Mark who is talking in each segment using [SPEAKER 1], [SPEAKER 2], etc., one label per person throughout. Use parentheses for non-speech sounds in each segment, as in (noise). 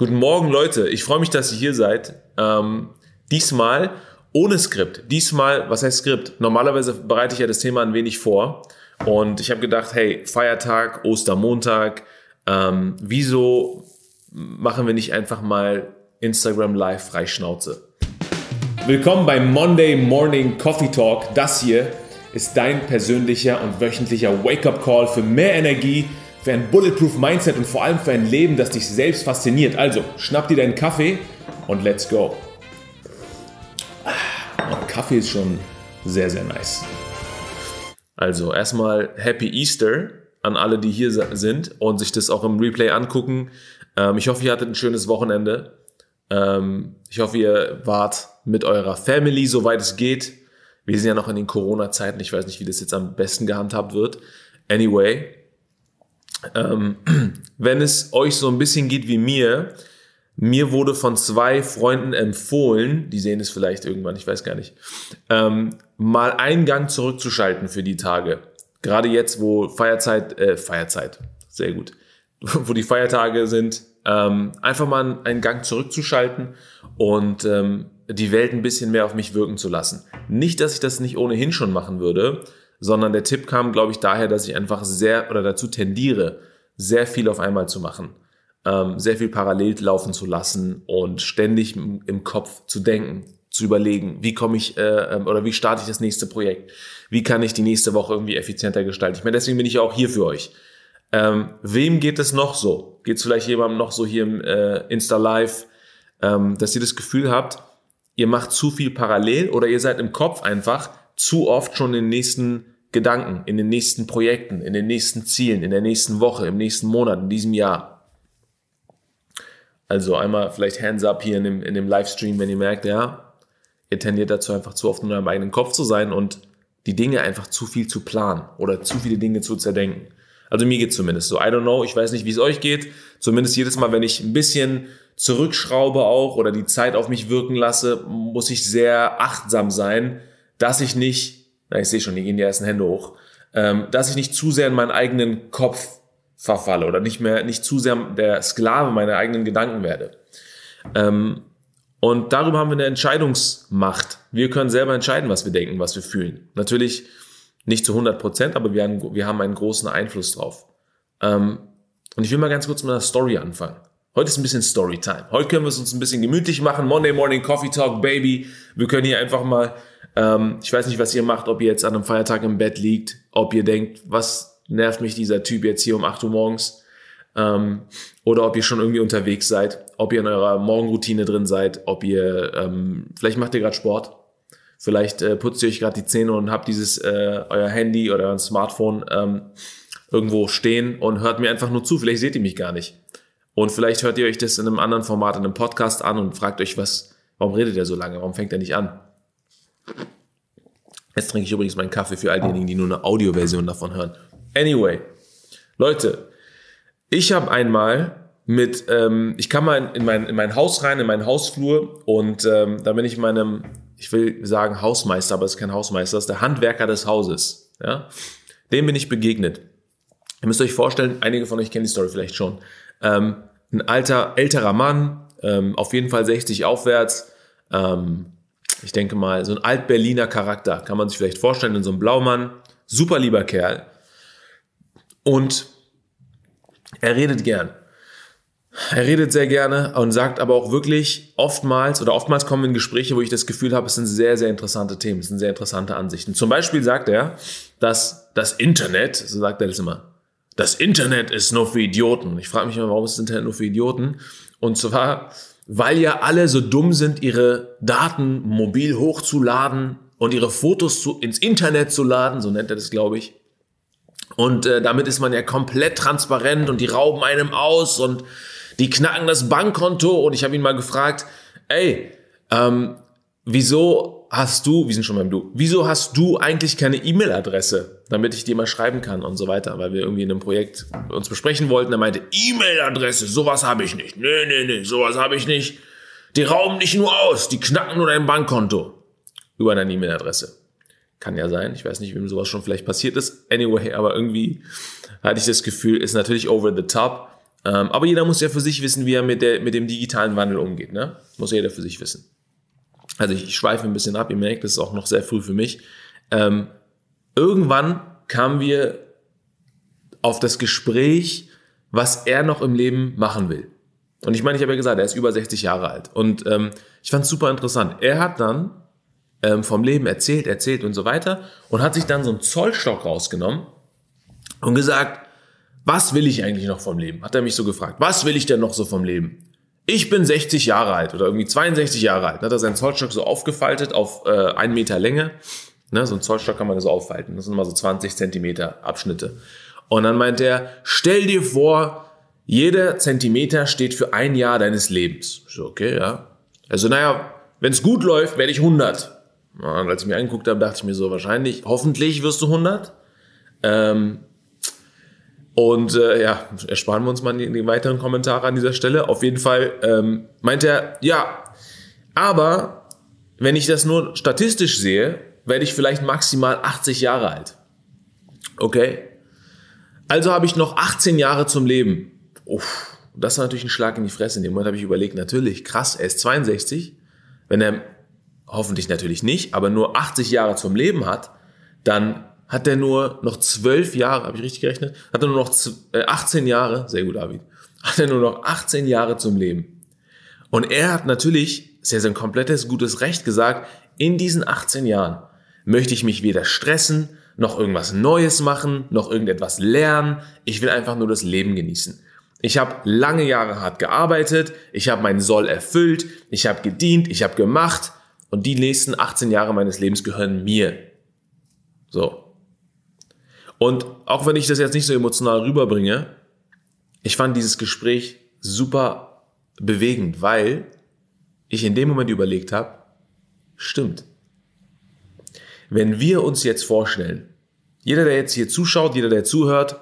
[SPEAKER 1] Guten Morgen, Leute. Ich freue mich, dass ihr hier seid. Ähm, diesmal ohne Skript. Diesmal, was heißt Skript? Normalerweise bereite ich ja das Thema ein wenig vor. Und ich habe gedacht, hey, Feiertag, Ostermontag, ähm, wieso machen wir nicht einfach mal Instagram Live Freischnauze? Willkommen beim Monday Morning Coffee Talk. Das hier ist dein persönlicher und wöchentlicher Wake-up-Call für mehr Energie für ein Bulletproof Mindset und vor allem für ein Leben, das dich selbst fasziniert. Also, schnapp dir deinen Kaffee und let's go. Und Kaffee ist schon sehr, sehr nice. Also, erstmal Happy Easter an alle, die hier sind und sich das auch im Replay angucken. Ähm, ich hoffe, ihr hattet ein schönes Wochenende. Ähm, ich hoffe, ihr wart mit eurer Family, soweit es geht. Wir sind ja noch in den Corona-Zeiten. Ich weiß nicht, wie das jetzt am besten gehandhabt wird. Anyway, ähm, (clears throat) wenn es euch so ein bisschen geht wie mir, mir wurde von zwei Freunden empfohlen, die sehen es vielleicht irgendwann, ich weiß gar nicht, ähm, mal einen Gang zurückzuschalten für die Tage. Gerade jetzt, wo Feierzeit, äh, Feierzeit, sehr gut, (laughs) wo die Feiertage sind, ähm, einfach mal einen Gang zurückzuschalten und ähm, die Welt ein bisschen mehr auf mich wirken zu lassen. Nicht, dass ich das nicht ohnehin schon machen würde, sondern der Tipp kam, glaube ich, daher, dass ich einfach sehr oder dazu tendiere, sehr viel auf einmal zu machen, ähm, sehr viel parallel laufen zu lassen und ständig im Kopf zu denken, zu überlegen, wie komme ich äh, ähm, oder wie starte ich das nächste Projekt, wie kann ich die nächste Woche irgendwie effizienter gestalten. Ich meine, deswegen bin ich auch hier für euch. Ähm, wem geht es noch so? Geht es vielleicht jemandem noch so hier im äh, Insta Live, ähm, dass ihr das Gefühl habt, ihr macht zu viel parallel oder ihr seid im Kopf einfach zu oft schon in den nächsten Gedanken, in den nächsten Projekten, in den nächsten Zielen, in der nächsten Woche, im nächsten Monat, in diesem Jahr. Also einmal vielleicht Hands up hier in dem, in dem Livestream, wenn ihr merkt, ja, ihr tendiert dazu einfach zu oft in eurem eigenen Kopf zu sein und die Dinge einfach zu viel zu planen oder zu viele Dinge zu zerdenken. Also mir geht zumindest so. I don't know, ich weiß nicht, wie es euch geht. Zumindest jedes Mal, wenn ich ein bisschen zurückschraube auch oder die Zeit auf mich wirken lasse, muss ich sehr achtsam sein, dass ich nicht, na ich sehe schon, hier gehen die ersten Hände hoch, ähm, dass ich nicht zu sehr in meinen eigenen Kopf verfalle oder nicht mehr, nicht zu sehr der Sklave meiner eigenen Gedanken werde. Ähm, und darüber haben wir eine Entscheidungsmacht. Wir können selber entscheiden, was wir denken, was wir fühlen. Natürlich nicht zu 100 Prozent, aber wir haben, wir haben einen großen Einfluss drauf. Ähm, und ich will mal ganz kurz mit einer Story anfangen. Heute ist ein bisschen Storytime. Heute können wir es uns ein bisschen gemütlich machen. Monday Morning Coffee Talk, Baby. Wir können hier einfach mal ähm, ich weiß nicht, was ihr macht, ob ihr jetzt an einem Feiertag im Bett liegt, ob ihr denkt, was nervt mich dieser Typ jetzt hier um 8 Uhr morgens, ähm, oder ob ihr schon irgendwie unterwegs seid, ob ihr in eurer Morgenroutine drin seid, ob ihr, ähm, vielleicht macht ihr gerade Sport, vielleicht äh, putzt ihr euch gerade die Zähne und habt dieses, äh, euer Handy oder euer Smartphone ähm, irgendwo stehen und hört mir einfach nur zu, vielleicht seht ihr mich gar nicht. Und vielleicht hört ihr euch das in einem anderen Format, in einem Podcast an und fragt euch, was, warum redet er so lange, warum fängt er nicht an? Jetzt trinke ich übrigens meinen Kaffee für all diejenigen, die nur eine Audioversion davon hören. Anyway, Leute, ich habe einmal mit, ähm, ich kam mal in mein, in mein Haus rein, in meinen Hausflur und ähm, da bin ich meinem, ich will sagen Hausmeister, aber es ist kein Hausmeister, das ist der Handwerker des Hauses. Ja? Dem bin ich begegnet. Ihr müsst euch vorstellen, einige von euch kennen die Story vielleicht schon. Ähm, ein alter, älterer Mann, ähm, auf jeden Fall 60 aufwärts, ähm, ich denke mal, so ein Alt-Berliner Charakter, kann man sich vielleicht vorstellen, in so einem Blaumann, super lieber Kerl. Und er redet gern. Er redet sehr gerne und sagt aber auch wirklich oftmals oder oftmals kommen in Gespräche, wo ich das Gefühl habe, es sind sehr, sehr interessante Themen, es sind sehr interessante Ansichten. Zum Beispiel sagt er, dass das Internet, so sagt er das immer, das Internet ist nur für Idioten. Ich frage mich immer, warum ist das Internet nur für Idioten? Und zwar weil ja alle so dumm sind, ihre Daten mobil hochzuladen und ihre Fotos zu, ins Internet zu laden, so nennt er das, glaube ich. Und äh, damit ist man ja komplett transparent und die rauben einem aus und die knacken das Bankkonto. Und ich habe ihn mal gefragt, ey, ähm, wieso hast du, wir sind schon beim Du, wieso hast du eigentlich keine E-Mail-Adresse, damit ich dir mal schreiben kann und so weiter, weil wir irgendwie in einem Projekt uns besprechen wollten. Er meinte, E-Mail-Adresse, sowas habe ich nicht. Nee, nee, nee, sowas habe ich nicht. Die rauben nicht nur aus, die knacken nur dein Bankkonto über deine E-Mail-Adresse. Kann ja sein, ich weiß nicht, wem sowas schon vielleicht passiert ist. Anyway, aber irgendwie hatte ich das Gefühl, ist natürlich over the top. Ähm, aber jeder muss ja für sich wissen, wie er mit, der, mit dem digitalen Wandel umgeht. Ne? Muss ja jeder für sich wissen. Also ich, ich schweife ein bisschen ab, ihr merkt, das ist auch noch sehr früh für mich. Ähm, irgendwann kamen wir auf das Gespräch, was er noch im Leben machen will. Und ich meine, ich habe ja gesagt, er ist über 60 Jahre alt. Und ähm, ich fand es super interessant. Er hat dann ähm, vom Leben erzählt, erzählt und so weiter und hat sich dann so einen Zollstock rausgenommen und gesagt, was will ich eigentlich noch vom Leben? Hat er mich so gefragt. Was will ich denn noch so vom Leben? Ich bin 60 Jahre alt oder irgendwie 62 Jahre alt. Dann hat er seinen Zollstock so aufgefaltet auf äh, einen Meter Länge. Ne, so ein Zollstock kann man so aufhalten. Das sind immer so 20 Zentimeter Abschnitte. Und dann meint er, stell dir vor, jeder Zentimeter steht für ein Jahr deines Lebens. So, okay, ja. Also, naja, wenn es gut läuft, werde ich 100. Und als ich mir angeguckt habe, dachte ich mir so, wahrscheinlich, hoffentlich wirst du 100. Ähm, und äh, ja, ersparen wir uns mal die, weiteren Kommentare an dieser Stelle. Auf jeden Fall ähm, meint er, ja, aber wenn ich das nur statistisch sehe, werde ich vielleicht maximal 80 Jahre alt. Okay? Also habe ich noch 18 Jahre zum Leben. Uff, das war natürlich ein Schlag in die Fresse. In dem Moment habe ich überlegt, natürlich, krass, er ist 62. Wenn er hoffentlich natürlich nicht, aber nur 80 Jahre zum Leben hat, dann hat er nur noch 12 Jahre, habe ich richtig gerechnet? Hat er nur noch 18 äh, Jahre, sehr gut, David, (laughs) hat er nur noch 18 Jahre zum Leben. Und er hat natürlich, ist ja sein komplettes gutes Recht gesagt, in diesen 18 Jahren möchte ich mich weder stressen, noch irgendwas Neues machen, noch irgendetwas lernen. Ich will einfach nur das Leben genießen. Ich habe lange Jahre hart gearbeitet, ich habe meinen Soll erfüllt, ich habe gedient, ich habe gemacht und die nächsten 18 Jahre meines Lebens gehören mir. So. Und auch wenn ich das jetzt nicht so emotional rüberbringe, ich fand dieses Gespräch super bewegend, weil ich in dem Moment überlegt habe, stimmt. Wenn wir uns jetzt vorstellen, jeder, der jetzt hier zuschaut, jeder, der zuhört,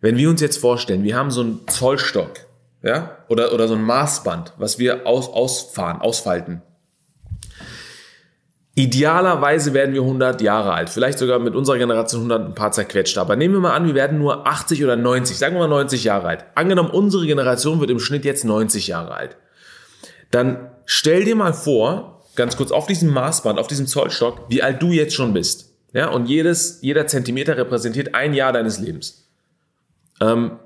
[SPEAKER 1] wenn wir uns jetzt vorstellen, wir haben so einen Zollstock, ja, oder, oder so ein Maßband, was wir aus, ausfahren, ausfalten. Idealerweise werden wir 100 Jahre alt, vielleicht sogar mit unserer Generation 100 ein paar zerquetscht. Aber nehmen wir mal an, wir werden nur 80 oder 90, sagen wir mal 90 Jahre alt. Angenommen, unsere Generation wird im Schnitt jetzt 90 Jahre alt. Dann stell dir mal vor, ganz kurz auf diesem Maßband, auf diesem Zollstock, wie alt du jetzt schon bist. Ja, und jedes, jeder Zentimeter repräsentiert ein Jahr deines Lebens. Ähm,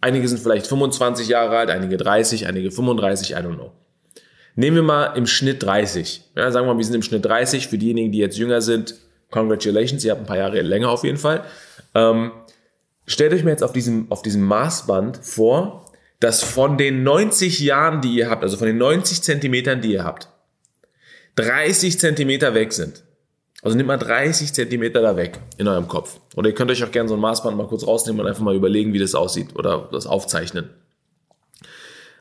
[SPEAKER 1] einige sind vielleicht 25 Jahre alt, einige 30, einige 35, I don't know. Nehmen wir mal im Schnitt 30. Ja, sagen wir mal, wir sind im Schnitt 30. Für diejenigen, die jetzt jünger sind, congratulations, ihr habt ein paar Jahre länger auf jeden Fall. Ähm, stellt euch mal jetzt auf diesem, auf diesem Maßband vor, dass von den 90 Jahren, die ihr habt, also von den 90 Zentimetern, die ihr habt, 30 Zentimeter weg sind. Also nehmt mal 30 Zentimeter da weg in eurem Kopf. Oder ihr könnt euch auch gerne so ein Maßband mal kurz rausnehmen und einfach mal überlegen, wie das aussieht oder das aufzeichnen.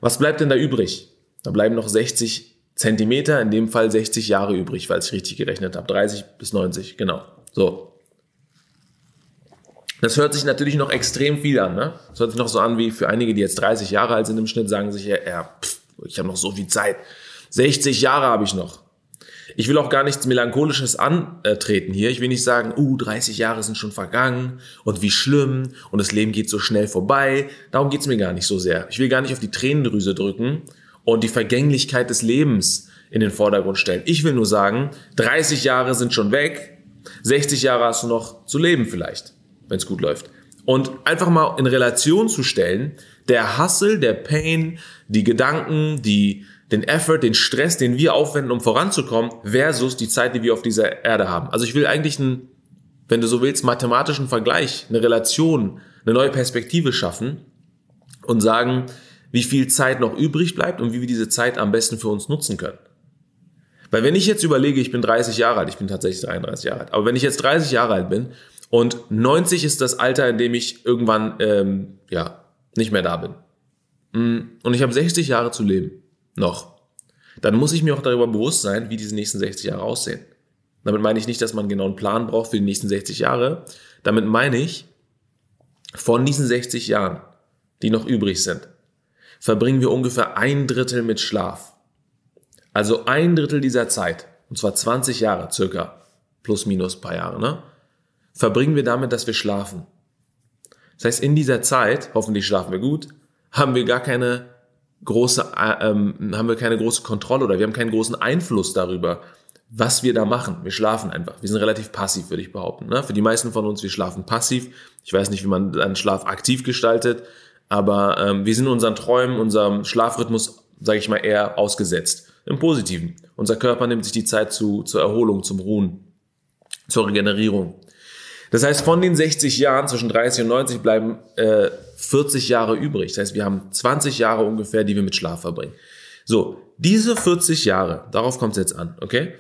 [SPEAKER 1] Was bleibt denn da übrig? Da bleiben noch 60 Zentimeter, in dem Fall 60 Jahre übrig, weil ich richtig gerechnet habe. 30 bis 90, genau. So. Das hört sich natürlich noch extrem viel an. Ne? Das hört sich noch so an wie für einige, die jetzt 30 Jahre alt sind im Schnitt, sagen sich ja, ja pff, ich habe noch so viel Zeit. 60 Jahre habe ich noch. Ich will auch gar nichts Melancholisches antreten hier. Ich will nicht sagen, uh, 30 Jahre sind schon vergangen und wie schlimm und das Leben geht so schnell vorbei. Darum geht's mir gar nicht so sehr. Ich will gar nicht auf die Tränendrüse drücken und die Vergänglichkeit des Lebens in den Vordergrund stellen. Ich will nur sagen, 30 Jahre sind schon weg, 60 Jahre hast du noch zu leben vielleicht, wenn es gut läuft. Und einfach mal in Relation zu stellen, der Hustle, der Pain, die Gedanken, die den Effort, den Stress, den wir aufwenden, um voranzukommen, versus die Zeit, die wir auf dieser Erde haben. Also ich will eigentlich einen, wenn du so willst, mathematischen Vergleich, eine Relation, eine neue Perspektive schaffen und sagen, wie viel Zeit noch übrig bleibt und wie wir diese Zeit am besten für uns nutzen können. Weil wenn ich jetzt überlege, ich bin 30 Jahre alt, ich bin tatsächlich 33 Jahre alt, aber wenn ich jetzt 30 Jahre alt bin und 90 ist das Alter, in dem ich irgendwann ähm, ja nicht mehr da bin mm, und ich habe 60 Jahre zu leben noch, dann muss ich mir auch darüber bewusst sein, wie diese nächsten 60 Jahre aussehen. Damit meine ich nicht, dass man genau einen Plan braucht für die nächsten 60 Jahre. Damit meine ich, von diesen 60 Jahren, die noch übrig sind, verbringen wir ungefähr ein Drittel mit Schlaf. Also ein Drittel dieser Zeit, und zwar 20 Jahre circa, plus minus paar Jahre, ne, verbringen wir damit, dass wir schlafen. Das heißt, in dieser Zeit, hoffentlich schlafen wir gut, haben wir gar keine große, äh, ähm, haben wir keine große Kontrolle oder wir haben keinen großen Einfluss darüber, was wir da machen. Wir schlafen einfach. Wir sind relativ passiv, würde ich behaupten. Ne? Für die meisten von uns, wir schlafen passiv. Ich weiß nicht, wie man einen Schlaf aktiv gestaltet, aber ähm, wir sind unseren Träumen, unserem Schlafrhythmus, sage ich mal, eher ausgesetzt. Im Positiven. Unser Körper nimmt sich die Zeit zu, zur Erholung, zum Ruhen, zur Regenerierung. Das heißt, von den 60 Jahren zwischen 30 und 90 bleiben äh, 40 Jahre übrig. Das heißt, wir haben 20 Jahre ungefähr, die wir mit Schlaf verbringen. So, diese 40 Jahre, darauf kommt es jetzt an, okay?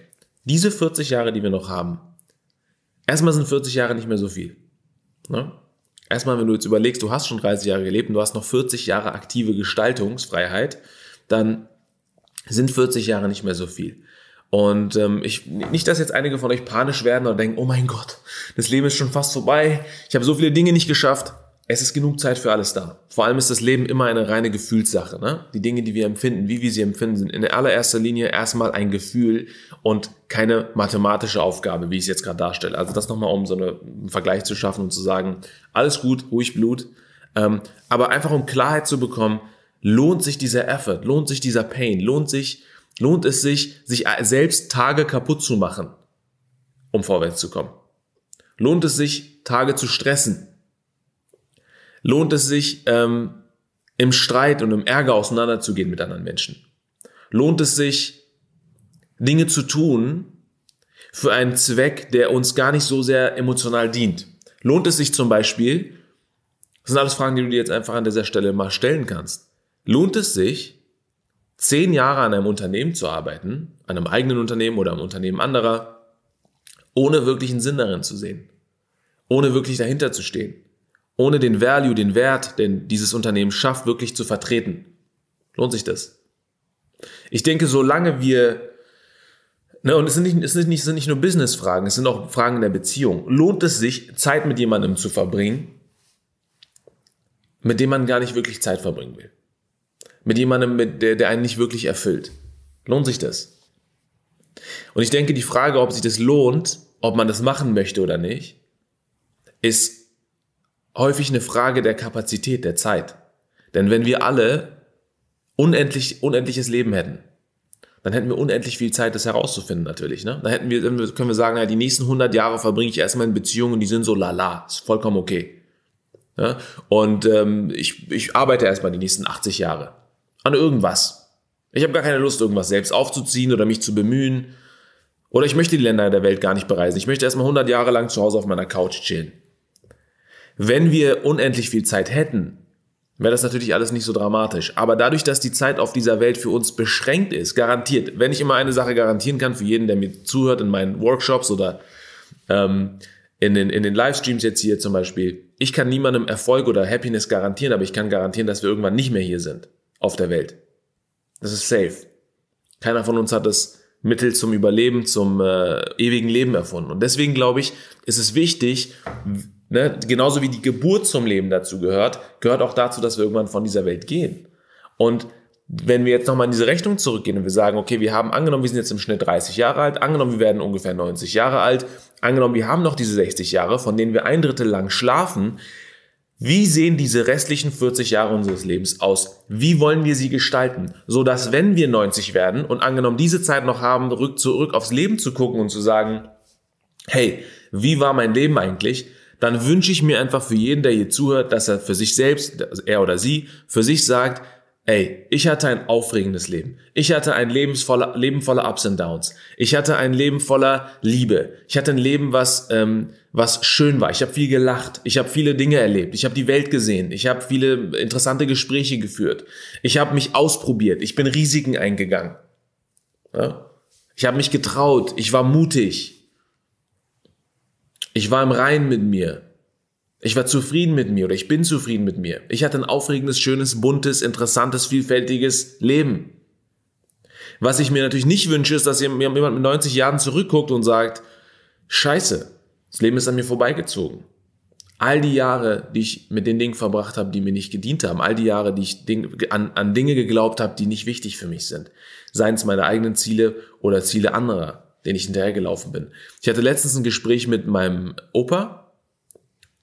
[SPEAKER 1] Diese 40 Jahre, die wir noch haben, erstmal sind 40 Jahre nicht mehr so viel. Ne? Erstmal, wenn du jetzt überlegst, du hast schon 30 Jahre gelebt und du hast noch 40 Jahre aktive Gestaltungsfreiheit, dann sind 40 Jahre nicht mehr so viel. Und ähm, ich nicht, dass jetzt einige von euch panisch werden oder denken, oh mein Gott, das Leben ist schon fast vorbei, ich habe so viele Dinge nicht geschafft. Es ist genug Zeit für alles da. Vor allem ist das Leben immer eine reine Gefühlssache. Ne? Die Dinge, die wir empfinden, wie wir sie empfinden, sind in allererster Linie erstmal ein Gefühl und keine mathematische Aufgabe, wie ich es jetzt gerade darstelle. Also das nochmal, um so einen Vergleich zu schaffen und zu sagen, alles gut, ruhig Blut. Ähm, aber einfach um Klarheit zu bekommen, lohnt sich dieser Effort, lohnt sich dieser Pain, lohnt sich lohnt es sich, sich selbst Tage kaputt zu machen, um vorwärts zu kommen? Lohnt es sich, Tage zu stressen? Lohnt es sich, ähm, im Streit und im Ärger auseinanderzugehen mit anderen Menschen? Lohnt es sich, Dinge zu tun für einen Zweck, der uns gar nicht so sehr emotional dient? Lohnt es sich zum Beispiel, das sind alles Fragen, die du dir jetzt einfach an dieser Stelle mal stellen kannst. Lohnt es sich, zehn Jahre an einem Unternehmen zu arbeiten, an einem eigenen Unternehmen oder einem Unternehmen anderer, ohne wirklich einen Sinn darin zu sehen, ohne wirklich dahinter zu stehen, ohne den Value, den Wert, den dieses Unternehmen schafft, wirklich zu vertreten. Lohnt sich das? Ich denke, solange wir, ne, und es sind nicht, es sind nicht, es sind nicht nur Business-Fragen, es sind auch Fragen der Beziehung. Lohnt es sich, Zeit mit jemandem zu verbringen, mit dem man gar nicht wirklich Zeit verbringen will? mit jemandem, mit der, der einen nicht wirklich erfüllt. Lohnt sich das? Und ich denke, die Frage, ob sich das lohnt, ob man das machen möchte oder nicht, ist häufig eine Frage der Kapazität, der Zeit. Denn wenn wir alle unendlich, unendliches Leben hätten, dann hätten wir unendlich viel Zeit, das herauszufinden natürlich. Ne? Dann hätten wir, können wir sagen, ja, die nächsten 100 Jahre verbringe ich erstmal in Beziehungen, die sind so lala, ist vollkommen okay. Ja? Und ähm, ich, ich arbeite erstmal die nächsten 80 Jahre an irgendwas. Ich habe gar keine Lust, irgendwas selbst aufzuziehen oder mich zu bemühen. Oder ich möchte die Länder der Welt gar nicht bereisen. Ich möchte erstmal 100 Jahre lang zu Hause auf meiner Couch chillen. Wenn wir unendlich viel Zeit hätten, wäre das natürlich alles nicht so dramatisch. Aber dadurch, dass die Zeit auf dieser Welt für uns beschränkt ist, garantiert, wenn ich immer eine Sache garantieren kann für jeden, der mir zuhört in meinen Workshops oder ähm, in, den, in den Livestreams jetzt hier zum Beispiel, ich kann niemandem Erfolg oder Happiness garantieren, aber ich kann garantieren, dass wir irgendwann nicht mehr hier sind auf der Welt. Das ist safe. Keiner von uns hat das Mittel zum Überleben, zum äh, ewigen Leben erfunden. Und deswegen glaube ich, ist es wichtig, ne, genauso wie die Geburt zum Leben dazu gehört, gehört auch dazu, dass wir irgendwann von dieser Welt gehen. Und wenn wir jetzt nochmal in diese Rechnung zurückgehen und wir sagen, okay, wir haben angenommen, wir sind jetzt im Schnitt 30 Jahre alt, angenommen, wir werden ungefähr 90 Jahre alt, angenommen, wir haben noch diese 60 Jahre, von denen wir ein Drittel lang schlafen, wie sehen diese restlichen 40 Jahre unseres Lebens aus? Wie wollen wir sie gestalten? So dass wenn wir 90 werden und angenommen diese Zeit noch haben, rück, zurück aufs Leben zu gucken und zu sagen, hey, wie war mein Leben eigentlich? Dann wünsche ich mir einfach für jeden, der hier zuhört, dass er für sich selbst, er oder sie, für sich sagt, ey, ich hatte ein aufregendes Leben. Ich hatte ein Leben voller, Leben voller Ups und Downs. Ich hatte ein Leben voller Liebe. Ich hatte ein Leben, was, ähm, was schön war. Ich habe viel gelacht. Ich habe viele Dinge erlebt. Ich habe die Welt gesehen. Ich habe viele interessante Gespräche geführt. Ich habe mich ausprobiert. Ich bin Risiken eingegangen. Ja? Ich habe mich getraut. Ich war mutig. Ich war im Rein mit mir. Ich war zufrieden mit mir oder ich bin zufrieden mit mir. Ich hatte ein aufregendes, schönes, buntes, interessantes, vielfältiges Leben. Was ich mir natürlich nicht wünsche, ist, dass jemand mit 90 Jahren zurückguckt und sagt, scheiße, das Leben ist an mir vorbeigezogen. All die Jahre, die ich mit den Dingen verbracht habe, die mir nicht gedient haben, all die Jahre, die ich an, an Dinge geglaubt habe, die nicht wichtig für mich sind, seien es meine eigenen Ziele oder Ziele anderer, denen ich hinterhergelaufen bin. Ich hatte letztens ein Gespräch mit meinem Opa,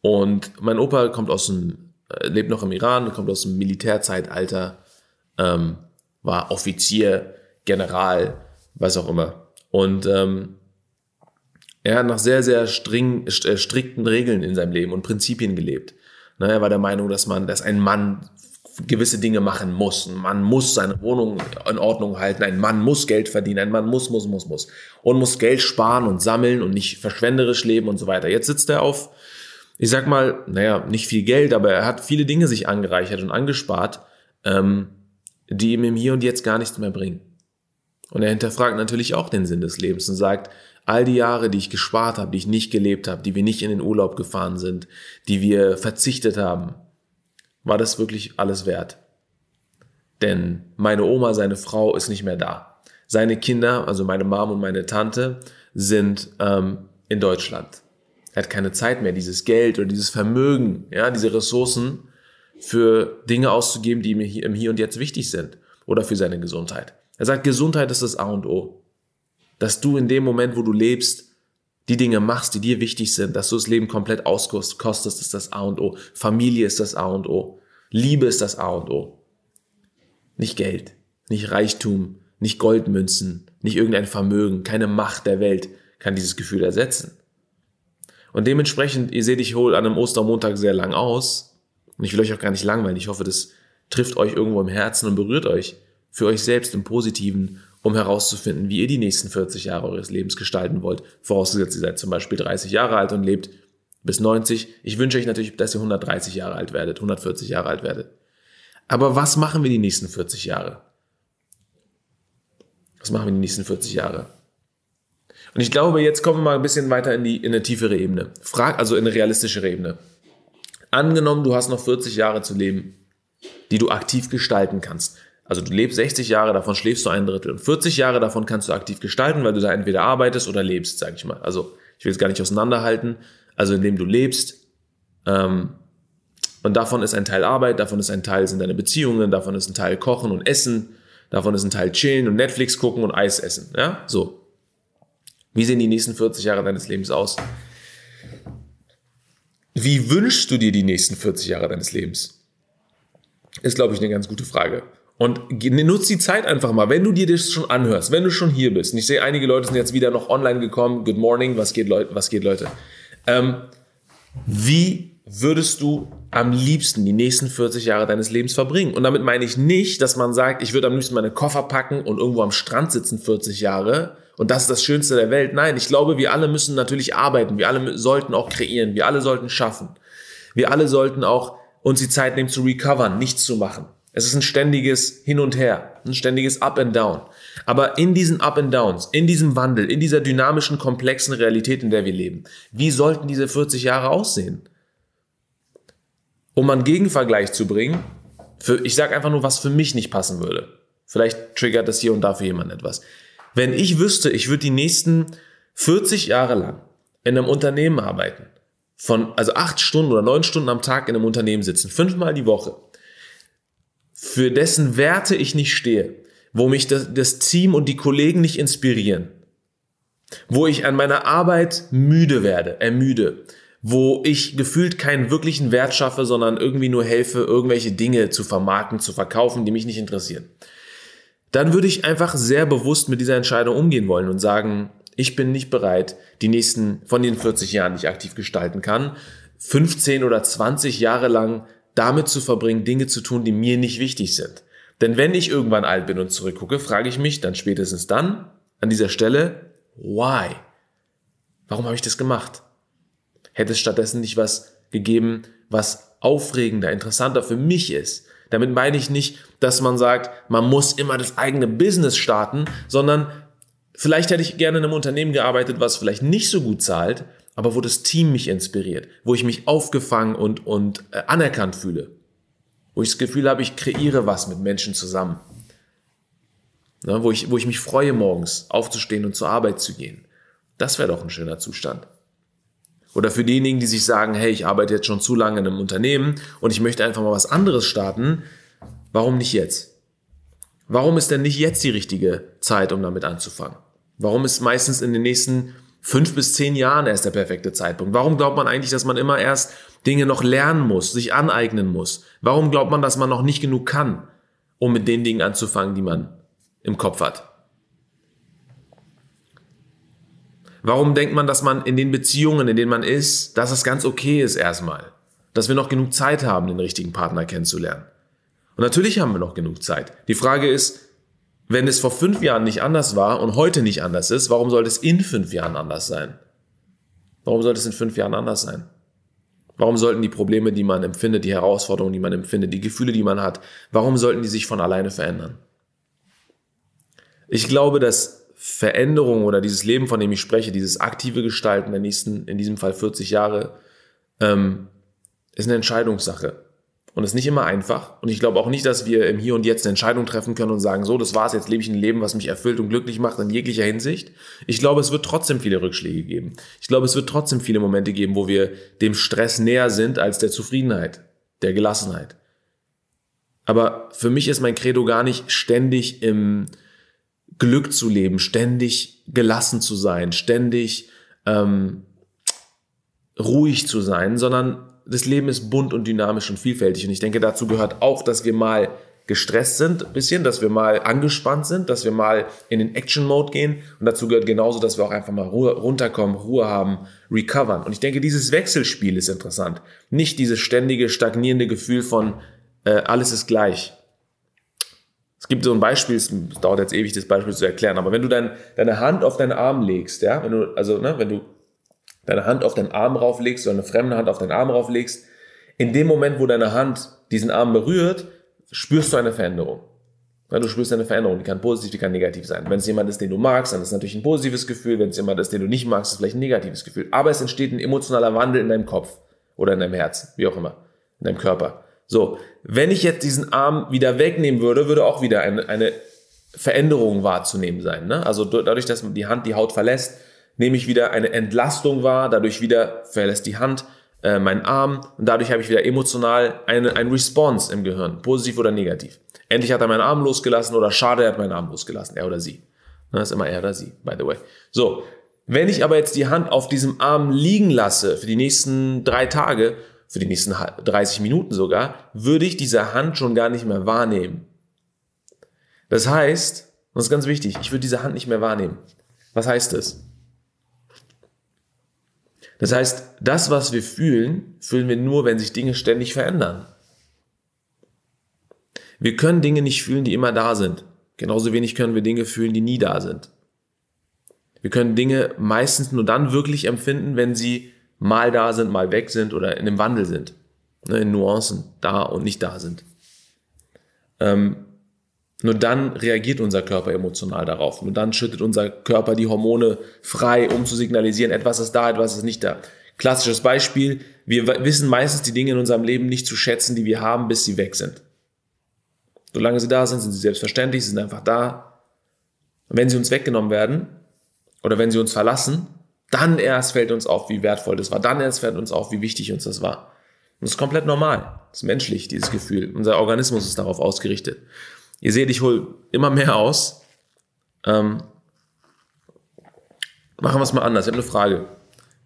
[SPEAKER 1] Und mein Opa kommt aus dem, äh, lebt noch im Iran, kommt aus dem Militärzeitalter, ähm, war Offizier, General, was auch immer. Und ähm, er hat nach sehr, sehr string, äh, strikten Regeln in seinem Leben und Prinzipien gelebt. Ne, er war der Meinung, dass man, dass ein Mann gewisse Dinge machen muss. Mann muss seine Wohnung in Ordnung halten. Ein Mann muss Geld verdienen. Ein Mann muss, muss, muss, muss. Und muss Geld sparen und sammeln und nicht verschwenderisch leben und so weiter. Jetzt sitzt er auf, ich sag mal, naja, nicht viel Geld, aber er hat viele Dinge sich angereichert und angespart, ähm, die ihm im Hier und Jetzt gar nichts mehr bringen. Und er hinterfragt natürlich auch den Sinn des Lebens und sagt, all die Jahre, die ich gespart habe, die ich nicht gelebt habe, die wir nicht in den Urlaub gefahren sind, die wir verzichtet haben, war das wirklich alles wert? Denn meine Oma, seine Frau ist nicht mehr da. Seine Kinder, also meine Mom und meine Tante, sind ähm, in Deutschland. Er hat keine Zeit mehr, dieses Geld oder dieses Vermögen, ja, diese Ressourcen für Dinge auszugeben, die ihm im Hier und Jetzt wichtig sind oder für seine Gesundheit. Er sagt, Gesundheit ist das A und O. Dass du in dem Moment, wo du lebst, die Dinge machst, die dir wichtig sind, dass du das Leben komplett auskostest, ist das A und O. Familie ist das A und O. Liebe ist das A und O. Nicht Geld, nicht Reichtum, nicht Goldmünzen, nicht irgendein Vermögen, keine Macht der Welt kann dieses Gefühl ersetzen. Und dementsprechend, ihr seht, ich hole an einem Ostermontag sehr lang aus. Und ich will euch auch gar nicht langweilen. Ich hoffe, das trifft euch irgendwo im Herzen und berührt euch für euch selbst im Positiven um herauszufinden, wie ihr die nächsten 40 Jahre eures Lebens gestalten wollt. Vorausgesetzt, ihr seid zum Beispiel 30 Jahre alt und lebt bis 90. Ich wünsche euch natürlich, dass ihr 130 Jahre alt werdet, 140 Jahre alt werdet. Aber was machen wir die nächsten 40 Jahre? Was machen wir die nächsten 40 Jahre? Und ich glaube, jetzt kommen wir mal ein bisschen weiter in, die, in eine tiefere Ebene. Frag, also in eine realistischere Ebene. Angenommen, du hast noch 40 Jahre zu leben, die du aktiv gestalten kannst. Also du lebst 60 Jahre, davon schläfst du ein Drittel. Und 40 Jahre davon kannst du aktiv gestalten, weil du da entweder arbeitest oder lebst, sage ich mal. Also ich will es gar nicht auseinanderhalten. Also indem du lebst. Ähm, und davon ist ein Teil Arbeit, davon ist ein Teil sind deine Beziehungen, davon ist ein Teil Kochen und Essen, davon ist ein Teil Chillen und Netflix gucken und Eis essen. Ja, so. Wie sehen die nächsten 40 Jahre deines Lebens aus? Wie wünschst du dir die nächsten 40 Jahre deines Lebens? Ist, glaube ich, eine ganz gute Frage. Und nutz die Zeit einfach mal, wenn du dir das schon anhörst, wenn du schon hier bist. Und ich sehe, einige Leute sind jetzt wieder noch online gekommen. Good morning, was geht, Leute? Was geht, Leute? Ähm, wie würdest du am liebsten die nächsten 40 Jahre deines Lebens verbringen? Und damit meine ich nicht, dass man sagt, ich würde am liebsten meine Koffer packen und irgendwo am Strand sitzen 40 Jahre und das ist das Schönste der Welt. Nein, ich glaube, wir alle müssen natürlich arbeiten. Wir alle sollten auch kreieren. Wir alle sollten schaffen. Wir alle sollten auch uns die Zeit nehmen zu recovern, nichts zu machen. Es ist ein ständiges Hin und Her, ein ständiges Up and Down. Aber in diesen Up and Downs, in diesem Wandel, in dieser dynamischen, komplexen Realität, in der wir leben, wie sollten diese 40 Jahre aussehen? Um einen Gegenvergleich zu bringen, für, ich sage einfach nur, was für mich nicht passen würde. Vielleicht triggert das hier und da für jemand etwas. Wenn ich wüsste, ich würde die nächsten 40 Jahre lang in einem Unternehmen arbeiten, von, also acht Stunden oder neun Stunden am Tag in einem Unternehmen sitzen, fünfmal die Woche, für dessen Werte ich nicht stehe, wo mich das, das Team und die Kollegen nicht inspirieren, wo ich an meiner Arbeit müde werde, ermüde, wo ich gefühlt keinen wirklichen Wert schaffe, sondern irgendwie nur helfe, irgendwelche Dinge zu vermarkten, zu verkaufen, die mich nicht interessieren. Dann würde ich einfach sehr bewusst mit dieser Entscheidung umgehen wollen und sagen, ich bin nicht bereit, die nächsten von den 40 Jahren, die ich aktiv gestalten kann, 15 oder 20 Jahre lang damit zu verbringen, Dinge zu tun, die mir nicht wichtig sind. Denn wenn ich irgendwann alt bin und zurückgucke, frage ich mich dann spätestens dann an dieser Stelle, why? Warum habe ich das gemacht? Hätte es stattdessen nicht was gegeben, was aufregender, interessanter für mich ist? Damit meine ich nicht, dass man sagt, man muss immer das eigene Business starten, sondern vielleicht hätte ich gerne in einem Unternehmen gearbeitet, was vielleicht nicht so gut zahlt, aber wo das Team mich inspiriert, wo ich mich aufgefangen und, und äh, anerkannt fühle, wo ich das Gefühl habe, ich kreiere was mit Menschen zusammen, ne, wo, ich, wo ich mich freue, morgens aufzustehen und zur Arbeit zu gehen. Das wäre doch ein schöner Zustand. Oder für diejenigen, die sich sagen, hey, ich arbeite jetzt schon zu lange in einem Unternehmen und ich möchte einfach mal was anderes starten, warum nicht jetzt? Warum ist denn nicht jetzt die richtige Zeit, um damit anzufangen? Warum ist meistens in den nächsten fünf bis zehn Jahren erst der perfekte Zeitpunkt? Warum glaubt man eigentlich, dass man immer erst Dinge noch lernen muss, sich aneignen muss? Warum glaubt man, dass man noch nicht genug kann, um mit den Dingen anzufangen, die man im Kopf hat? Warum denkt man, dass man in den Beziehungen, in denen man ist, dass es ganz okay ist erstmal? Dass wir noch genug Zeit haben, den richtigen Partner kennenzulernen? Und natürlich haben wir noch genug Zeit. Die Frage ist, wenn es vor fünf Jahren nicht anders war und heute nicht anders ist, warum sollte es in fünf Jahren anders sein? Warum sollte es in fünf Jahren anders sein? Warum sollten die Probleme, die man empfindet, die Herausforderungen, die man empfindet, die Gefühle, die man hat, warum sollten die sich von alleine verändern? Ich glaube, dass Veränderung oder dieses Leben, von dem ich spreche, dieses aktive Gestalten der nächsten, in diesem Fall 40 Jahre, ähm, ist eine Entscheidungssache. Und es ist nicht immer einfach. Und ich glaube auch nicht, dass wir im Hier und Jetzt eine Entscheidung treffen können und sagen, so, das war's, jetzt lebe ich ein Leben, was mich erfüllt und glücklich macht in jeglicher Hinsicht. Ich glaube, es wird trotzdem viele Rückschläge geben. Ich glaube, es wird trotzdem viele Momente geben, wo wir dem Stress näher sind als der Zufriedenheit, der Gelassenheit. Aber für mich ist mein Credo gar nicht ständig im Glück zu leben, ständig gelassen zu sein, ständig ähm, ruhig zu sein, sondern das Leben ist bunt und dynamisch und vielfältig. Und ich denke, dazu gehört auch, dass wir mal gestresst sind, ein bisschen, dass wir mal angespannt sind, dass wir mal in den Action-Mode gehen. Und dazu gehört genauso, dass wir auch einfach mal Ruhe, runterkommen, Ruhe haben, recovern. Und ich denke, dieses Wechselspiel ist interessant. Nicht dieses ständige, stagnierende Gefühl von äh, alles ist gleich. Es gibt so ein Beispiel, es dauert jetzt ewig, das Beispiel zu erklären, aber wenn du dein, deine Hand auf deinen Arm legst, ja, wenn du, also, ne, wenn du deine Hand auf deinen Arm rauflegst oder eine fremde Hand auf deinen Arm rauflegst, in dem Moment, wo deine Hand diesen Arm berührt, spürst du eine Veränderung. Du spürst eine Veränderung, die kann positiv, die kann negativ sein. Wenn es jemand ist, den du magst, dann ist es natürlich ein positives Gefühl. Wenn es jemand ist, den du nicht magst, ist es vielleicht ein negatives Gefühl. Aber es entsteht ein emotionaler Wandel in deinem Kopf oder in deinem Herzen, wie auch immer, in deinem Körper. So, wenn ich jetzt diesen Arm wieder wegnehmen würde, würde auch wieder eine, eine Veränderung wahrzunehmen sein. Ne? Also dadurch, dass die Hand die Haut verlässt, nehme ich wieder eine Entlastung wahr, dadurch wieder verlässt die Hand äh, meinen Arm und dadurch habe ich wieder emotional eine, ein Response im Gehirn, positiv oder negativ. Endlich hat er meinen Arm losgelassen oder schade, er hat meinen Arm losgelassen, er oder sie. Das ist immer er oder sie, by the way. So, wenn ich aber jetzt die Hand auf diesem Arm liegen lasse für die nächsten drei Tage, für die nächsten 30 Minuten sogar, würde ich diese Hand schon gar nicht mehr wahrnehmen. Das heißt, und das ist ganz wichtig, ich würde diese Hand nicht mehr wahrnehmen. Was heißt das? Das heißt, das, was wir fühlen, fühlen wir nur, wenn sich Dinge ständig verändern. Wir können Dinge nicht fühlen, die immer da sind. Genauso wenig können wir Dinge fühlen, die nie da sind. Wir können Dinge meistens nur dann wirklich empfinden, wenn sie mal da sind, mal weg sind oder in einem Wandel sind. Ne, in Nuancen da und nicht da sind. Ähm, nur dann reagiert unser Körper emotional darauf. Nur dann schüttet unser Körper die Hormone frei, um zu signalisieren, etwas ist da, etwas ist nicht da. Klassisches Beispiel, wir wissen meistens die Dinge in unserem Leben nicht zu schätzen, die wir haben, bis sie weg sind. Solange sie da sind, sind sie selbstverständlich, sie sind einfach da. Und wenn sie uns weggenommen werden oder wenn sie uns verlassen, dann erst fällt uns auf, wie wertvoll das war. Dann erst fällt uns auf, wie wichtig uns das war. Und das ist komplett normal. Das ist menschlich, dieses Gefühl. Unser Organismus ist darauf ausgerichtet. Ihr seht, ich hole immer mehr aus. Ähm, machen wir es mal anders. Ich habe eine Frage.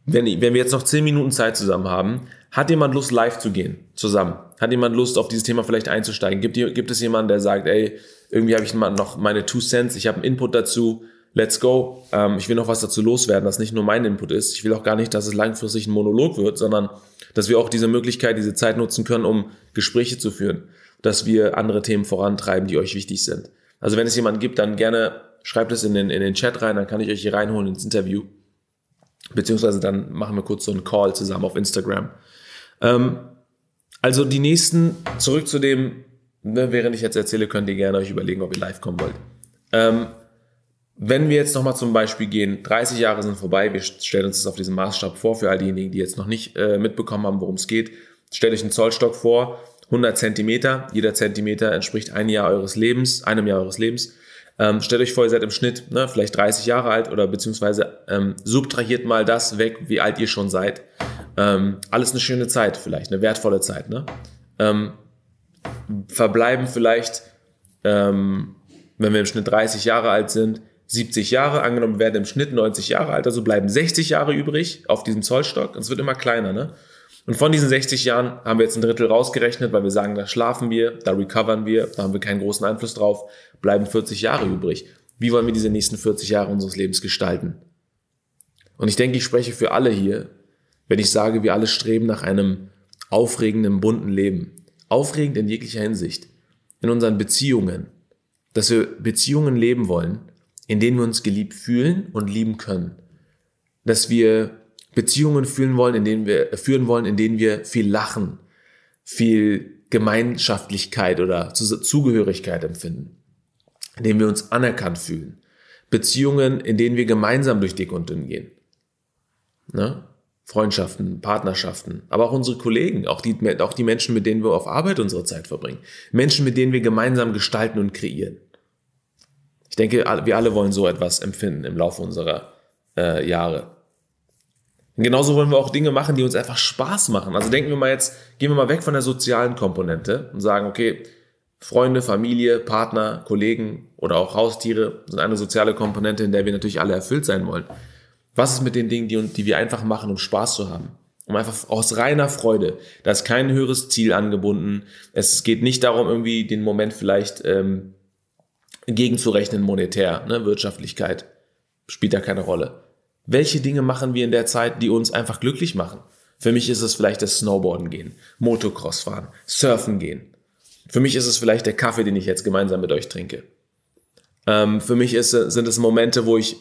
[SPEAKER 1] Wenn, wenn wir jetzt noch 10 Minuten Zeit zusammen haben, hat jemand Lust, live zu gehen? Zusammen? Hat jemand Lust, auf dieses Thema vielleicht einzusteigen? Gibt, gibt es jemanden, der sagt, ey, irgendwie habe ich noch meine Two Cents, ich habe einen Input dazu, let's go. Ähm, ich will noch was dazu loswerden, dass nicht nur mein Input ist. Ich will auch gar nicht, dass es langfristig ein Monolog wird, sondern dass wir auch diese Möglichkeit, diese Zeit nutzen können, um Gespräche zu führen dass wir andere Themen vorantreiben, die euch wichtig sind. Also wenn es jemanden gibt, dann gerne schreibt es in den, in den Chat rein, dann kann ich euch hier reinholen ins Interview. Beziehungsweise dann machen wir kurz so einen Call zusammen auf Instagram. Ähm, also die nächsten, zurück zu dem, ne, während ich jetzt erzähle, könnt ihr gerne euch überlegen, ob ihr live kommen wollt. Ähm, wenn wir jetzt nochmal zum Beispiel gehen, 30 Jahre sind vorbei, wir stellen uns das auf diesem Maßstab vor, für all diejenigen, die jetzt noch nicht äh, mitbekommen haben, worum es geht. Stellt euch einen Zollstock vor, 100 Zentimeter. Jeder Zentimeter entspricht ein Jahr eures Lebens, einem Jahr eures Lebens. Ähm, stellt euch vor, ihr seid im Schnitt ne, vielleicht 30 Jahre alt oder beziehungsweise ähm, subtrahiert mal das weg, wie alt ihr schon seid. Ähm, alles eine schöne Zeit vielleicht, eine wertvolle Zeit. Ne? Ähm, verbleiben vielleicht, ähm, wenn wir im Schnitt 30 Jahre alt sind, 70 Jahre, angenommen werden im Schnitt 90 Jahre alt, also bleiben 60 Jahre übrig auf diesem Zollstock und es wird immer kleiner, ne? Und von diesen 60 Jahren haben wir jetzt ein Drittel rausgerechnet, weil wir sagen, da schlafen wir, da recovern wir, da haben wir keinen großen Einfluss drauf, bleiben 40 Jahre übrig. Wie wollen wir diese nächsten 40 Jahre unseres Lebens gestalten? Und ich denke, ich spreche für alle hier, wenn ich sage, wir alle streben nach einem aufregenden, bunten Leben. Aufregend in jeglicher Hinsicht. In unseren Beziehungen. Dass wir Beziehungen leben wollen, in denen wir uns geliebt fühlen und lieben können. Dass wir Beziehungen fühlen wollen, in denen wir, führen wollen, in denen wir viel lachen, viel Gemeinschaftlichkeit oder Zugehörigkeit empfinden, in denen wir uns anerkannt fühlen. Beziehungen, in denen wir gemeinsam durch dick und dünn gehen. Ne? Freundschaften, Partnerschaften, aber auch unsere Kollegen, auch die, auch die Menschen, mit denen wir auf Arbeit unsere Zeit verbringen. Menschen, mit denen wir gemeinsam gestalten und kreieren. Ich denke, wir alle wollen so etwas empfinden im Laufe unserer äh, Jahre. Genauso wollen wir auch Dinge machen, die uns einfach Spaß machen. Also denken wir mal jetzt, gehen wir mal weg von der sozialen Komponente und sagen, okay, Freunde, Familie, Partner, Kollegen oder auch Haustiere sind eine soziale Komponente, in der wir natürlich alle erfüllt sein wollen. Was ist mit den Dingen, die, die wir einfach machen, um Spaß zu haben? Um einfach aus reiner Freude. Da ist kein höheres Ziel angebunden. Es geht nicht darum, irgendwie den Moment vielleicht ähm, gegenzurechnen monetär. Ne? Wirtschaftlichkeit spielt da keine Rolle. Welche Dinge machen wir in der Zeit, die uns einfach glücklich machen? Für mich ist es vielleicht das Snowboarden gehen, Motocross fahren, Surfen gehen. Für mich ist es vielleicht der Kaffee, den ich jetzt gemeinsam mit euch trinke. Ähm, für mich ist, sind es Momente, wo ich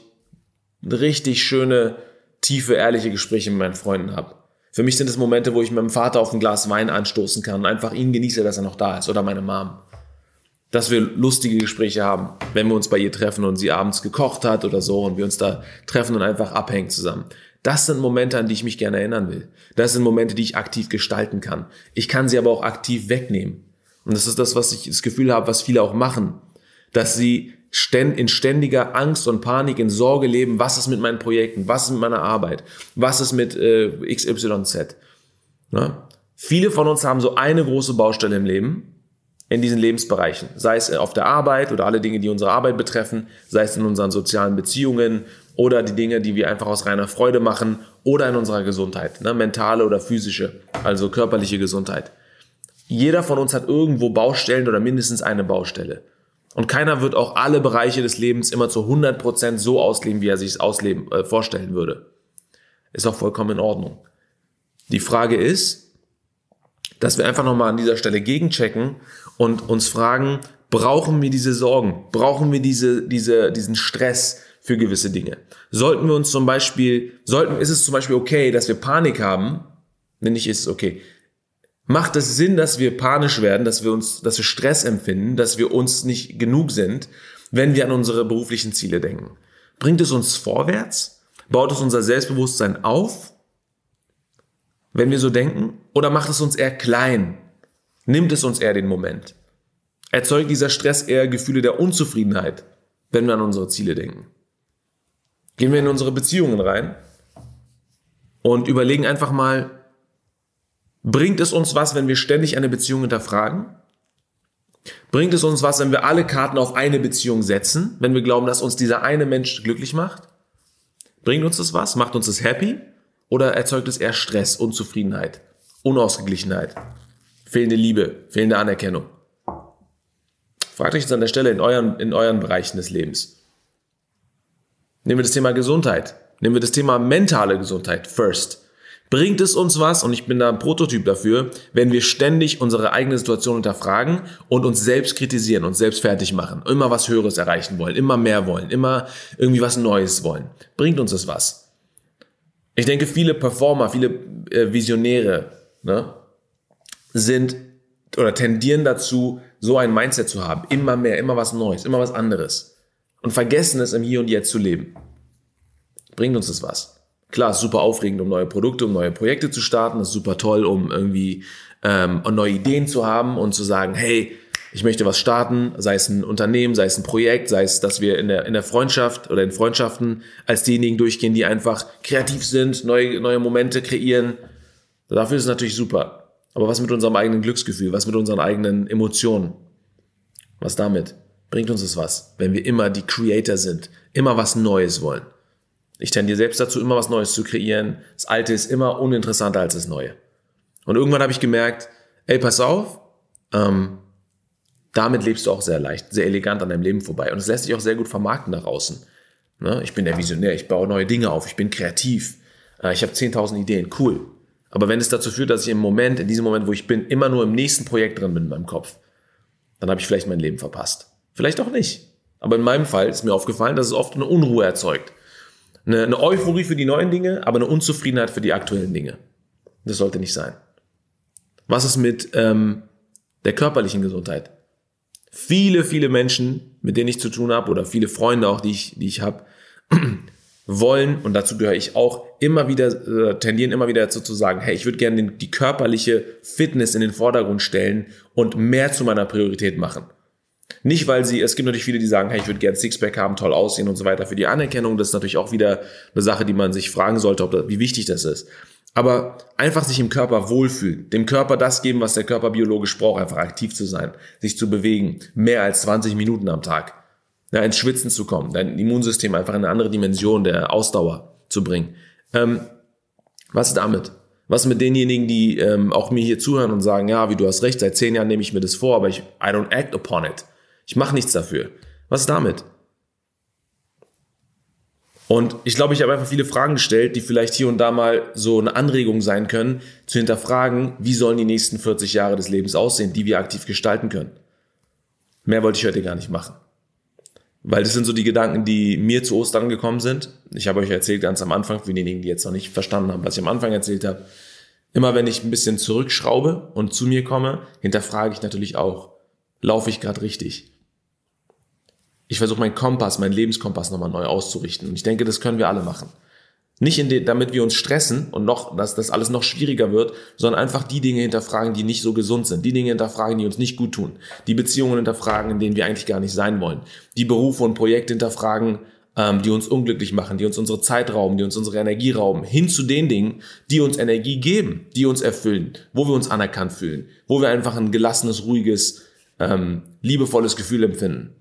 [SPEAKER 1] richtig schöne, tiefe, ehrliche Gespräche mit meinen Freunden habe. Für mich sind es Momente, wo ich meinem Vater auf ein Glas Wein anstoßen kann und einfach ihn genieße, dass er noch da ist oder meine Mom. Dass wir lustige Gespräche haben, wenn wir uns bei ihr treffen und sie abends gekocht hat oder so und wir uns da treffen und einfach abhängen zusammen. Das sind Momente, an die ich mich gerne erinnern will. Das sind Momente, die ich aktiv gestalten kann. Ich kann sie aber auch aktiv wegnehmen. Und das ist das, was ich das Gefühl habe, was viele auch machen. Dass sie in ständiger Angst und Panik, in Sorge leben, was ist mit meinen Projekten, was ist mit meiner Arbeit, was ist mit äh, XYZ. Ne? Viele von uns haben so eine große Baustelle im Leben, in diesen Lebensbereichen, sei es auf der Arbeit oder alle Dinge, die unsere Arbeit betreffen, sei es in unseren sozialen Beziehungen oder die Dinge, die wir einfach aus reiner Freude machen oder in unserer Gesundheit, ne? mentale oder physische, also körperliche Gesundheit. Jeder von uns hat irgendwo Baustellen oder mindestens eine Baustelle. Und keiner wird auch alle Bereiche des Lebens immer zu 100% so ausleben, wie er sich es ausleben, äh, vorstellen würde. Ist auch vollkommen in Ordnung. Die Frage ist, dass wir einfach nochmal an dieser Stelle gegenchecken und uns fragen, brauchen wir diese Sorgen? Brauchen wir diese, diese, diesen Stress für gewisse Dinge? Sollten wir uns zum Beispiel, sollten, ist es zum Beispiel okay, dass wir Panik haben? Wenn nicht, ist es okay. Macht es Sinn, dass wir panisch werden, dass wir uns, dass wir Stress empfinden, dass wir uns nicht genug sind, wenn wir an unsere beruflichen Ziele denken? Bringt es uns vorwärts? Baut es unser Selbstbewusstsein auf? Wenn wir so denken? Oder macht es uns eher klein? Nimmt es uns eher den Moment? Erzeugt dieser Stress eher Gefühle der Unzufriedenheit, wenn wir an unsere Ziele denken? Gehen wir in unsere Beziehungen rein und überlegen einfach mal, Bringt es uns was, wenn wir ständig eine Beziehung hinterfragen? Bringt es uns was, wenn wir alle Karten auf eine Beziehung setzen, wenn wir glauben, dass uns dieser eine Mensch glücklich macht? Bringt uns das was? Macht uns das happy? Oder erzeugt es eher Stress, Unzufriedenheit, Unausgeglichenheit, fehlende Liebe, fehlende Anerkennung? Fragt euch jetzt an der Stelle in euren, in euren Bereichen des Lebens. Nehmen wir das Thema Gesundheit. Nehmen wir das Thema mentale Gesundheit first. Bringt es uns was, und ich bin da ein Prototyp dafür, wenn wir ständig unsere eigene Situation hinterfragen und uns selbst kritisieren, uns selbst fertig machen, immer was Höheres erreichen wollen, immer mehr wollen, immer irgendwie was Neues wollen. Bringt uns das was? Ich denke, viele Performer, viele äh, Visionäre ne, sind oder tendieren dazu, so ein Mindset zu haben. Immer mehr, immer was Neues, immer was anderes. Und vergessen es im Hier und Jetzt zu leben. Bringt uns das was? Klar, ist super aufregend, um neue Produkte, um neue Projekte zu starten. Ist super toll, um irgendwie ähm, neue Ideen zu haben und zu sagen, hey, ich möchte was starten, sei es ein Unternehmen, sei es ein Projekt, sei es, dass wir in der, in der Freundschaft oder in Freundschaften als diejenigen durchgehen, die einfach kreativ sind, neue, neue Momente kreieren. Dafür ist es natürlich super. Aber was mit unserem eigenen Glücksgefühl? Was mit unseren eigenen Emotionen? Was damit? Bringt uns das was, wenn wir immer die Creator sind, immer was Neues wollen? Ich tendiere selbst dazu, immer was Neues zu kreieren. Das Alte ist immer uninteressanter als das Neue. Und irgendwann habe ich gemerkt, ey, pass auf, ähm, damit lebst du auch sehr leicht, sehr elegant an deinem Leben vorbei. Und es lässt sich auch sehr gut vermarkten nach außen. Ne? Ich bin der Visionär, ich baue neue Dinge auf, ich bin kreativ, äh, ich habe 10.000 Ideen, cool. Aber wenn es dazu führt, dass ich im Moment, in diesem Moment, wo ich bin, immer nur im nächsten Projekt drin bin in meinem Kopf, dann habe ich vielleicht mein Leben verpasst. Vielleicht auch nicht. Aber in meinem Fall ist mir aufgefallen, dass es oft eine Unruhe erzeugt. Eine, eine Euphorie für die neuen Dinge, aber eine Unzufriedenheit für die aktuellen Dinge. Das sollte nicht sein. Was ist mit ähm, der körperlichen Gesundheit? Viele, viele Menschen, mit denen ich zu tun habe, oder viele Freunde auch, die ich, die ich habe, (clears throat) wollen, und dazu gehöre ich auch, immer wieder, äh, tendieren immer wieder dazu zu sagen, hey, ich würde gerne die körperliche Fitness in den Vordergrund stellen und mehr zu meiner Priorität machen. Nicht, weil sie, es gibt natürlich viele, die sagen, hey, ich würde gerne Sixpack haben, toll aussehen und so weiter. Für die Anerkennung, das ist natürlich auch wieder eine Sache, die man sich fragen sollte, ob das, wie wichtig das ist. Aber einfach sich im Körper wohlfühlen, dem Körper das geben, was der Körper biologisch braucht, einfach aktiv zu sein, sich zu bewegen, mehr als 20 Minuten am Tag, ja, ins Schwitzen zu kommen, dein Immunsystem einfach in eine andere Dimension der Ausdauer zu bringen. Ähm, was damit? Was mit denjenigen, die ähm, auch mir hier zuhören und sagen, ja, wie du hast recht, seit zehn Jahren nehme ich mir das vor, aber ich I don't act upon it. Ich mache nichts dafür. Was damit? Und ich glaube, ich habe einfach viele Fragen gestellt, die vielleicht hier und da mal so eine Anregung sein können, zu hinterfragen, wie sollen die nächsten 40 Jahre des Lebens aussehen, die wir aktiv gestalten können. Mehr wollte ich heute gar nicht machen. Weil das sind so die Gedanken, die mir zu Ostern gekommen sind. Ich habe euch erzählt ganz am Anfang, für diejenigen, die jetzt noch nicht verstanden haben, was ich am Anfang erzählt habe. Immer wenn ich ein bisschen zurückschraube und zu mir komme, hinterfrage ich natürlich auch, laufe ich gerade richtig? ich versuche meinen Kompass, meinen Lebenskompass nochmal neu auszurichten. Und ich denke, das können wir alle machen. Nicht in damit wir uns stressen und noch, dass das alles noch schwieriger wird, sondern einfach die Dinge hinterfragen, die nicht so gesund sind. Die Dinge hinterfragen, die uns nicht gut tun. Die Beziehungen hinterfragen, in denen wir eigentlich gar nicht sein wollen. Die Berufe und Projekte hinterfragen, ähm, die uns unglücklich machen, die uns unsere Zeit rauben, die uns unsere Energie rauben. Hin zu den Dingen, die uns Energie geben, die uns erfüllen, wo wir uns anerkannt fühlen, wo wir einfach ein gelassenes, ruhiges, ähm, liebevolles Gefühl empfinden.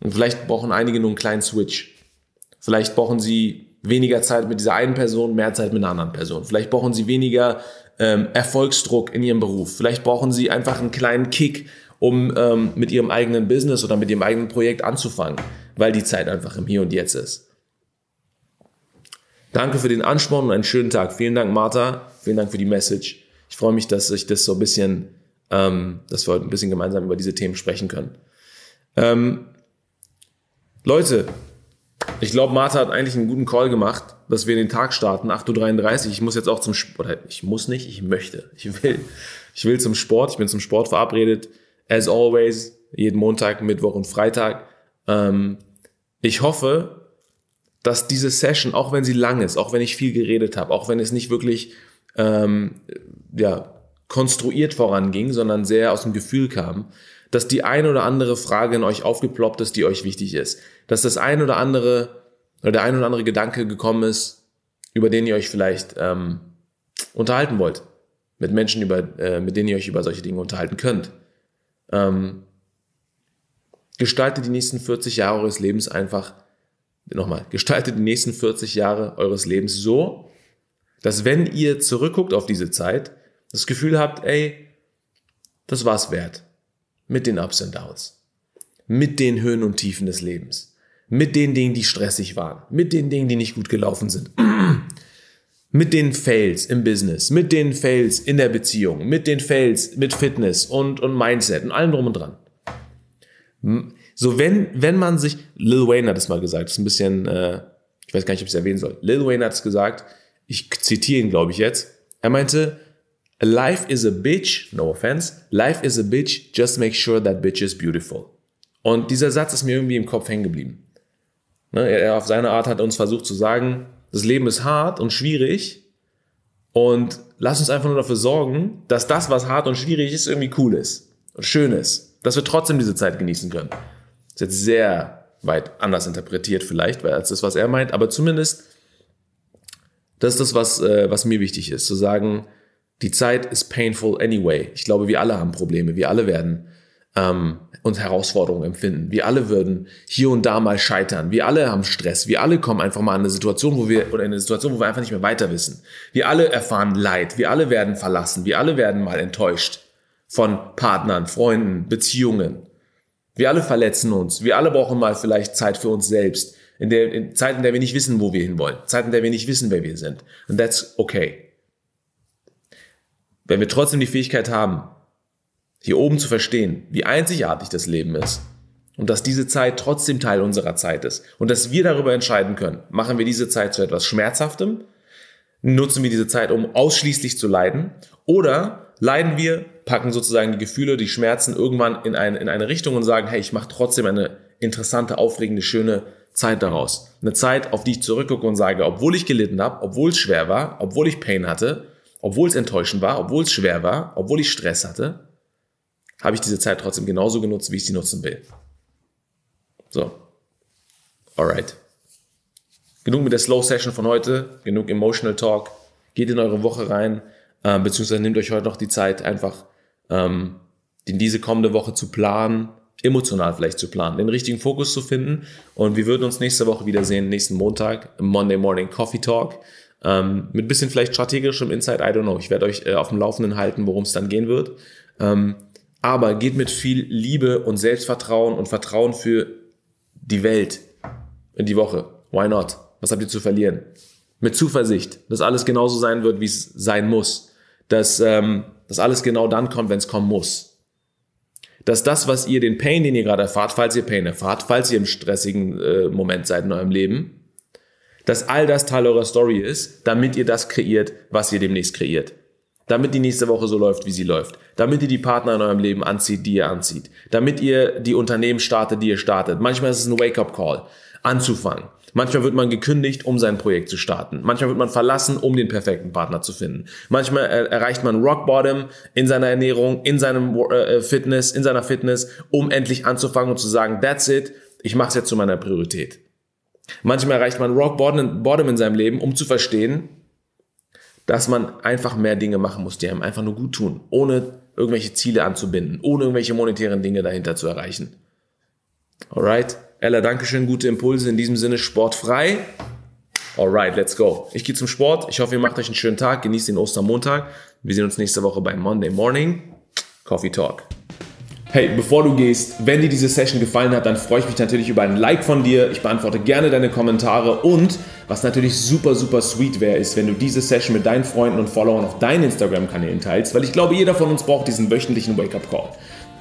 [SPEAKER 1] Und vielleicht brauchen einige nur einen kleinen Switch. Vielleicht brauchen sie weniger Zeit mit dieser einen Person, mehr Zeit mit einer anderen Person. Vielleicht brauchen sie weniger ähm, Erfolgsdruck in ihrem Beruf. Vielleicht brauchen sie einfach einen kleinen Kick, um ähm, mit ihrem eigenen Business oder mit ihrem eigenen Projekt anzufangen, weil die Zeit einfach im Hier und Jetzt ist. Danke für den Ansporn und einen schönen Tag. Vielen Dank, Martha. Vielen Dank für die Message. Ich freue mich, dass ich das so ein bisschen, ähm, dass wir heute ein bisschen gemeinsam über diese Themen sprechen können. Ähm, Leute, ich glaube, Martha hat eigentlich einen guten Call gemacht, dass wir in den Tag starten, 8.33 Uhr. Ich muss jetzt auch zum Sport, ich muss nicht, ich möchte, ich will. Ich will zum Sport, ich bin zum Sport verabredet. As always, jeden Montag, Mittwoch und Freitag. Ähm, ich hoffe, dass diese Session, auch wenn sie lang ist, auch wenn ich viel geredet habe, auch wenn es nicht wirklich ähm, ja, konstruiert voranging, sondern sehr aus dem Gefühl kam, dass die ein oder andere Frage in euch aufgeploppt ist, die euch wichtig ist. Dass das ein oder andere oder der ein oder andere Gedanke gekommen ist, über den ihr euch vielleicht ähm, unterhalten wollt. Mit Menschen, über, äh, mit denen ihr euch über solche Dinge unterhalten könnt. Ähm, gestaltet die nächsten 40 Jahre eures Lebens einfach, nochmal, gestaltet die nächsten 40 Jahre eures Lebens so, dass wenn ihr zurückguckt auf diese Zeit, das Gefühl habt, ey, das war's wert mit den Ups und Downs, mit den Höhen und Tiefen des Lebens, mit den Dingen, die stressig waren, mit den Dingen, die nicht gut gelaufen sind, (clears throat) mit den Fails im Business, mit den Fails in der Beziehung, mit den Fails mit Fitness und, und Mindset und allem drum und dran. So, wenn, wenn man sich, Lil Wayne hat es mal gesagt, ist ein bisschen, äh, ich weiß gar nicht, ob ich es erwähnen soll. Lil Wayne hat es gesagt, ich zitiere ihn, glaube ich, jetzt. Er meinte, Life is a bitch, no offense. Life is a bitch, just make sure that bitch is beautiful. Und dieser Satz ist mir irgendwie im Kopf hängen geblieben. Ne, er auf seine Art hat uns versucht zu sagen, das Leben ist hart und schwierig und lass uns einfach nur dafür sorgen, dass das, was hart und schwierig ist, irgendwie cool ist und schön ist. Dass wir trotzdem diese Zeit genießen können. Das ist jetzt sehr weit anders interpretiert vielleicht, weil als das, was er meint, aber zumindest das ist das, was, äh, was mir wichtig ist, zu sagen, die Zeit ist painful anyway. Ich glaube, wir alle haben Probleme. Wir alle werden ähm, und Herausforderungen empfinden. Wir alle würden hier und da mal scheitern. Wir alle haben Stress. Wir alle kommen einfach mal in eine Situation, wo wir, oder in eine Situation, wo wir einfach nicht mehr weiter wissen. Wir alle erfahren Leid. Wir alle werden verlassen. Wir alle werden mal enttäuscht von Partnern, Freunden, Beziehungen. Wir alle verletzen uns. Wir alle brauchen mal vielleicht Zeit für uns selbst. In der in Zeit, in der wir nicht wissen, wo wir hinwollen. Zeit, in der wir nicht wissen, wer wir sind. Und that's okay. Wenn wir trotzdem die Fähigkeit haben, hier oben zu verstehen, wie einzigartig das Leben ist und dass diese Zeit trotzdem Teil unserer Zeit ist und dass wir darüber entscheiden können, machen wir diese Zeit zu etwas Schmerzhaftem, nutzen wir diese Zeit, um ausschließlich zu leiden oder leiden wir, packen sozusagen die Gefühle, die Schmerzen irgendwann in eine, in eine Richtung und sagen, hey, ich mache trotzdem eine interessante, aufregende, schöne Zeit daraus. Eine Zeit, auf die ich zurückgucke und sage, obwohl ich gelitten habe, obwohl es schwer war, obwohl ich Pain hatte, obwohl es enttäuschend war, obwohl es schwer war, obwohl ich Stress hatte, habe ich diese Zeit trotzdem genauso genutzt, wie ich sie nutzen will. So. Alright. Genug mit der Slow Session von heute, genug Emotional Talk. Geht in eure Woche rein, äh, beziehungsweise nehmt euch heute noch die Zeit, einfach ähm, in diese kommende Woche zu planen, emotional vielleicht zu planen, den richtigen Fokus zu finden. Und wir würden uns nächste Woche wiedersehen, nächsten Montag, Monday Morning Coffee Talk. Ähm, mit bisschen vielleicht strategischem Insight, I don't know. Ich werde euch äh, auf dem Laufenden halten, worum es dann gehen wird. Ähm, aber geht mit viel Liebe und Selbstvertrauen und Vertrauen für die Welt in die Woche. Why not? Was habt ihr zu verlieren? Mit Zuversicht, dass alles genauso sein wird, wie es sein muss. Dass, ähm, dass alles genau dann kommt, wenn es kommen muss. Dass das, was ihr, den Pain, den ihr gerade erfahrt, falls ihr Pain erfahrt, falls ihr im stressigen äh, Moment seid in eurem Leben, dass all das Teil eurer Story ist, damit ihr das kreiert, was ihr demnächst kreiert. Damit die nächste Woche so läuft, wie sie läuft. Damit ihr die Partner in eurem Leben anzieht, die ihr anzieht. Damit ihr die Unternehmen startet, die ihr startet. Manchmal ist es ein Wake-up-Call, anzufangen. Manchmal wird man gekündigt, um sein Projekt zu starten. Manchmal wird man verlassen, um den perfekten Partner zu finden. Manchmal erreicht man Rock Bottom in seiner Ernährung, in seinem äh, Fitness, in seiner Fitness, um endlich anzufangen und zu sagen, that's it, ich mache es jetzt zu meiner Priorität. Manchmal erreicht man Rock Bottom in seinem Leben, um zu verstehen, dass man einfach mehr Dinge machen muss, die einem einfach nur gut tun, ohne irgendwelche Ziele anzubinden, ohne irgendwelche monetären Dinge dahinter zu erreichen. Alright? Ella, Dankeschön, gute Impulse. In diesem Sinne, sportfrei. Alright, let's go. Ich gehe zum Sport. Ich hoffe, ihr macht euch einen schönen Tag. Genießt den Ostermontag. Wir sehen uns nächste Woche beim Monday Morning Coffee Talk. Hey, bevor du gehst, wenn dir diese Session gefallen hat, dann freue ich mich natürlich über ein Like von dir. Ich beantworte gerne deine Kommentare und was natürlich super, super sweet wäre, ist, wenn du diese Session mit deinen Freunden und Followern auf deinen Instagram-Kanälen teilst, weil ich glaube, jeder von uns braucht diesen wöchentlichen Wake-up-Call.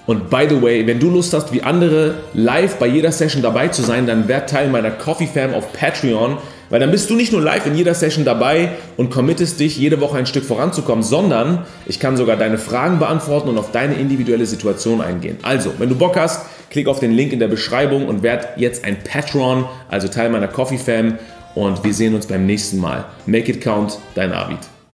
[SPEAKER 1] Und by the way, wenn du Lust hast, wie andere live bei jeder Session dabei zu sein, dann werd Teil meiner Coffee Fam auf Patreon. Weil dann bist du nicht nur live in jeder Session dabei und committest dich, jede Woche ein Stück voranzukommen, sondern ich kann sogar deine Fragen beantworten und auf deine individuelle Situation eingehen. Also, wenn du Bock hast, klick auf den Link in der Beschreibung und werd jetzt ein Patron, also Teil meiner Coffee Fam. Und wir sehen uns beim nächsten Mal. Make it count, dein Arvid.